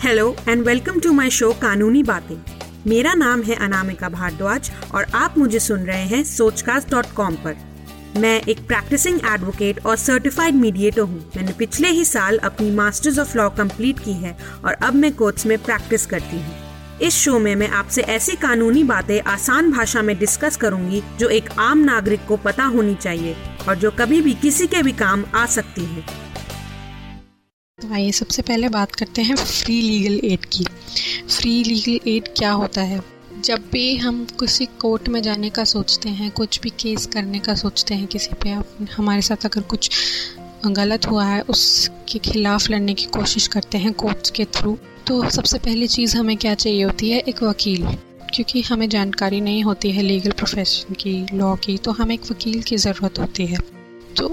Hello and welcome to my show कानूनी बातें मेरा नाम है अनामिका भारद्वाज और आप मुझे सुन रहे हैं सोचकास्ट डॉट कॉम पर। मैं एक प्रैक्टिसिंग एडवोकेट और सर्टिफाइड मीडिएटर हूँ। मैंने पिछले ही साल अपनी मास्टर्स ऑफ़ लॉ कंप्लीट की है और अब मैं कोर्ट्स में प्रैक्टिस करती हूँ। इस शो में मैं आपसे ऐसी कानूनी बातें आसान भाषा में डिस्कस करूँगी जो एक आम नागरिक को पता होनी चाहिए और जो कभी भी किसी के भी काम आ सकती है। तो आइए सबसे पहले बात करते हैं फ्री लीगल एड की। फ्री लीगल एड क्या होता है? जब भी हम किसी कोर्ट में जाने का सोचते हैं, कुछ भी केस करने का सोचते हैं किसी पे हमारे साथ अगर कुछ गलत हुआ है, उसके खिलाफ लड़ने की कोशिश करते हैं कोर्ट्स के थ्रू तो सबसे पहली चीज़ हमें क्या चाहिए होती है? एक वकील। क्योंकि हमें जानकारी नहीं होती है लीगल प्रोफेशन की लॉ की तो हमें एक वकील की ज़रूरत होती है। तो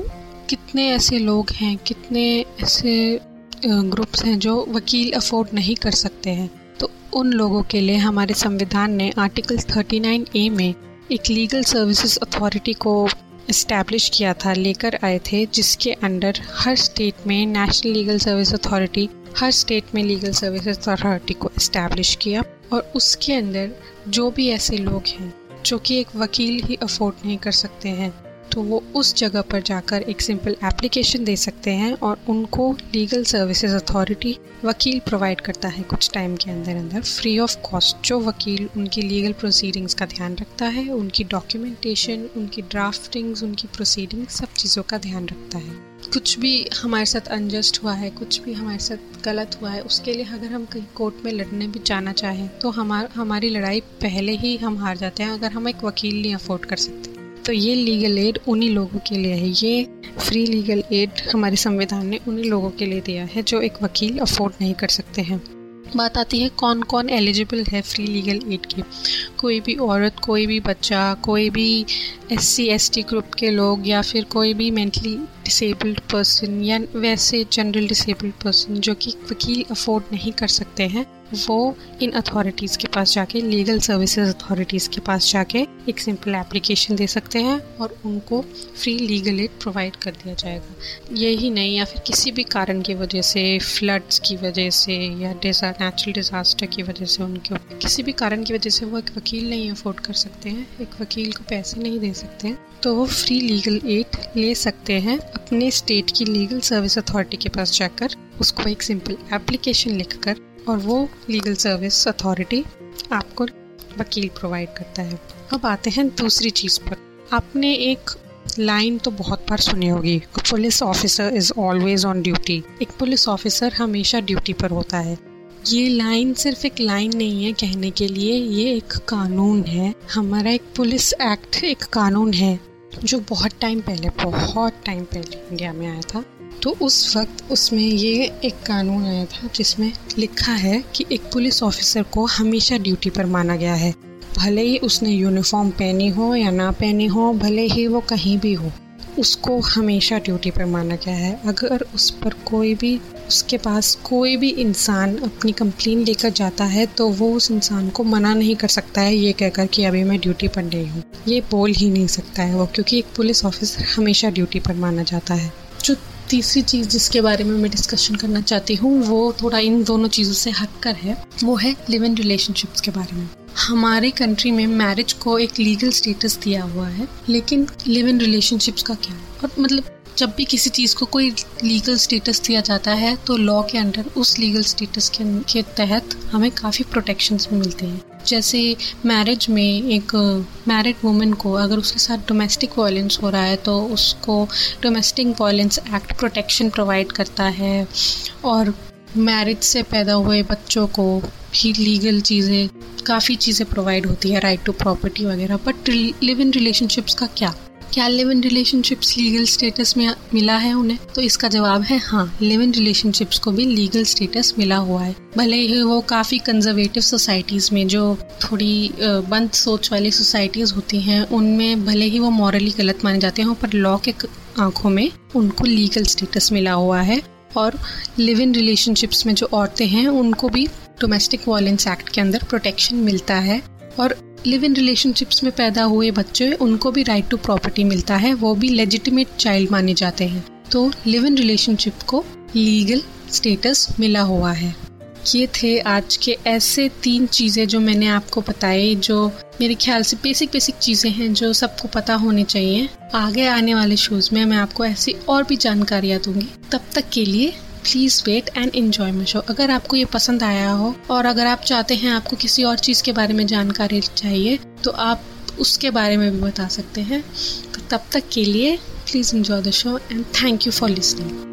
कितने ऐसे लोग हैं, कितने ऐसे ग्रुप्स हैं जो वकील अफोर्ड नहीं कर सकते हैं। तो उन लोगों के लिए हमारे संविधान ने आर्टिकल 39 ए में एक लीगल सर्विसेज़ अथॉरिटी को इस्टेब्लिश किया था, लेकर आए थे, जिसके अंडर हर स्टेट में नेशनल लीगल सर्विस अथॉरिटी, हर स्टेट में लीगल सर्विस अथॉरिटी को इस्टेब्लिश किया और उसके अंदर जो भी ऐसे लोग हैं, जो कि एक वकील ही अफोर्ड नहीं कर सकते हैं तो वो उस जगह पर जाकर एक सिंपल एप्लीकेशन दे सकते हैं और उनको लीगल सर्विसेज़ अथॉरिटी वकील प्रोवाइड करता है कुछ टाइम के अंदर अंदर। फ्री ऑफ़ कॉस्ट जो वकील उनकी लीगल प्रोसीडिंग्स का ध्यान रखता है, उनकी डॉक्यूमेंटेशन उनकी ड्राफ्टिंग्स उनकी प्रोसीडिंग्स सब चीज़ों का ध्यान रखता है। कुछ भी हमारे साथ अनजस्ट हुआ है, कुछ भी हमारे साथ गलत हुआ है, उसके लिए अगर हम कहीं कोर्ट में लड़ने भी जाना चाहें तो हमार, हमारी लड़ाई पहले ही हम हार जाते हैं, अगर हम एक वकील नहीं अफोर्ड कर सकते। तो ये लीगल एड उन्हीं लोगों के लिए है। ये फ्री लीगल एड हमारे संविधान ने उन्हीं लोगों के लिए दिया है जो एक वकील अफोर्ड नहीं कर सकते हैं। बात आती है कौन कौन एलिजिबल है फ्री लीगल एड की। कोई भी औरत, कोई भी बच्चा, कोई भी S C S T group के लोग या फिर कोई भी मेंटली डिसेबल्ड पर्सन या वैसे जनरल डिसेबल्ड पर्सन जो कि वकील अफोर्ड नहीं कर सकते हैं। वो इन अथॉरिटीज़ के पास जाके लीगल सर्विसेज़ अथॉरिटीज़ के पास जाके एक सिंपल एप्लीकेशन दे सकते हैं और उनको फ्री लीगल एड प्रोवाइड कर दिया जाएगा। यही नहीं, या फिर किसी भी कारण की वजह से फ्लड्स की वजह से, या डिजा नेचुरल डिज़ास्टर की वजह से उनके किसी भी कारण की वजह से वो एक वकील नहीं अफोर्ड कर सकते हैं, एक वकील को पैसे नहीं दे सकते हैं तो वो फ्री लीगल एड ले सकते हैं अपने स्टेट की लीगल सर्विस अथॉरिटी के पास जाकर, उसको एक सिंपल एप्लीकेशन लिखकर और वो लीगल सर्विस अथॉरिटी आपको वकील प्रोवाइड करता है। अब आते हैं दूसरी चीज़ पर। आपने एक लाइन तो बहुत बार सुनी होगी police officer is always on duty एक पुलिस ऑफिसर हमेशा ड्यूटी पर होता है। ये लाइन सिर्फ़ एक लाइन नहीं है कहने के लिए, ये एक कानून है। हमारा एक पुलिस एक्ट एक कानून है, जो बहुत टाइम पहले, बहुत टाइम पहले इंडिया में आया था। तो उस वक्त उसमें ये एक कानून आया था जिसमें लिखा है कि एक पुलिस ऑफिसर को हमेशा ड्यूटी पर माना गया है। भले ही उसने यूनिफॉर्म पहनी हो या ना पहनी हो, भले ही वो कहीं भी हो, उसको हमेशा ड्यूटी पर माना गया है। अगर उस पर कोई भी, उसके पास कोई भी इंसान अपनी कंप्लेन लेकर जाता है तो वो उस इंसान को मना नहीं कर सकता है, ये कहकर कि अभी मैं ड्यूटी पर नहीं हूँ। ये बोल ही नहीं सकता है वो, क्योंकि एक पुलिस ऑफिसर हमेशा ड्यूटी पर माना जाता है। जो तीसरी चीज़ जिसके बारे में मैं डिस्कशन करना चाहती हूँ वो थोड़ा इन दोनों चीज़ों से हटकर है। वो है लिव इन रिलेशनशिप्स के बारे में। हमारे कंट्री में मैरिज को एक लीगल स्टेटस दिया हुआ है लेकिन लिव इन रिलेशनशिप्स का क्या और मतलब जब भी किसी चीज़ को कोई लीगल स्टेटस दिया जाता है तो लॉ के अंडर उस लीगल स्टेटस के, के तहत हमें काफ़ी प्रोटेक्शंस भी मिलते हैं। जैसे मैरिज में एक मैरिड वुमेन को अगर उसके साथ डोमेस्टिक वायलेंस हो रहा है तो उसको domestic violence act protection provide करता है। और मैरिज से पैदा हुए बच्चों को भी लीगल चीज़ें, काफ़ी चीज़ें प्रोवाइड होती है राइट टू प्रॉपर्टी वगैरह। बट लिव इन रिलेशनशिप्स का क्या? क्या live in relationships legal status में मिला है उन्हें? तो इसका जवाब है हाँ लिव इन रिलेशनशिप्स को भी लीगल स्टेटस मिला हुआ है। भले ही वो काफ़ी कंजर्वेटिव सोसाइटीज़ में जो थोड़ी बंद सोच वाली सोसाइटीज़ होती हैं, उनमें भले ही वो मॉरली गलत माने जाते हों, पर लॉ के आँखों में उनको लीगल स्टेटस मिला हुआ है। और लिव इन रिलेशनशिप्स में जो औरतें हैं, उनको भी डोमेस्टिक वायलेंस एक्ट के अंदर प्रोटेक्शन मिलता है। और लिव इन रिलेशनशिप्स में पैदा हुए बच्चे, उनको भी राइट टू प्रॉपर्टी मिलता है, वो भी लेजिटिमेट चाइल्ड माने जाते हैं। तो लिव इन रिलेशनशिप को लीगल स्टेटस मिला हुआ है। ये थे आज के ऐसे तीन चीज़ें जो मैंने आपको बताई, जो मेरे ख्याल से बेसिक बेसिक चीज़ें हैं, जो सबको पता होनी चाहिए। आगे आने वाले शोज़ में मैं आपको ऐसी और भी जानकारियाँ दूँगी। तब तक के लिए please wait and enjoy my show अगर आपको ये पसंद आया हो और अगर आप चाहते हैं आपको किसी और चीज़ के बारे में जानकारी चाहिए तो आप उसके बारे में भी बता सकते हैं। तो तब तक के लिए please enjoy the show and thank you for listening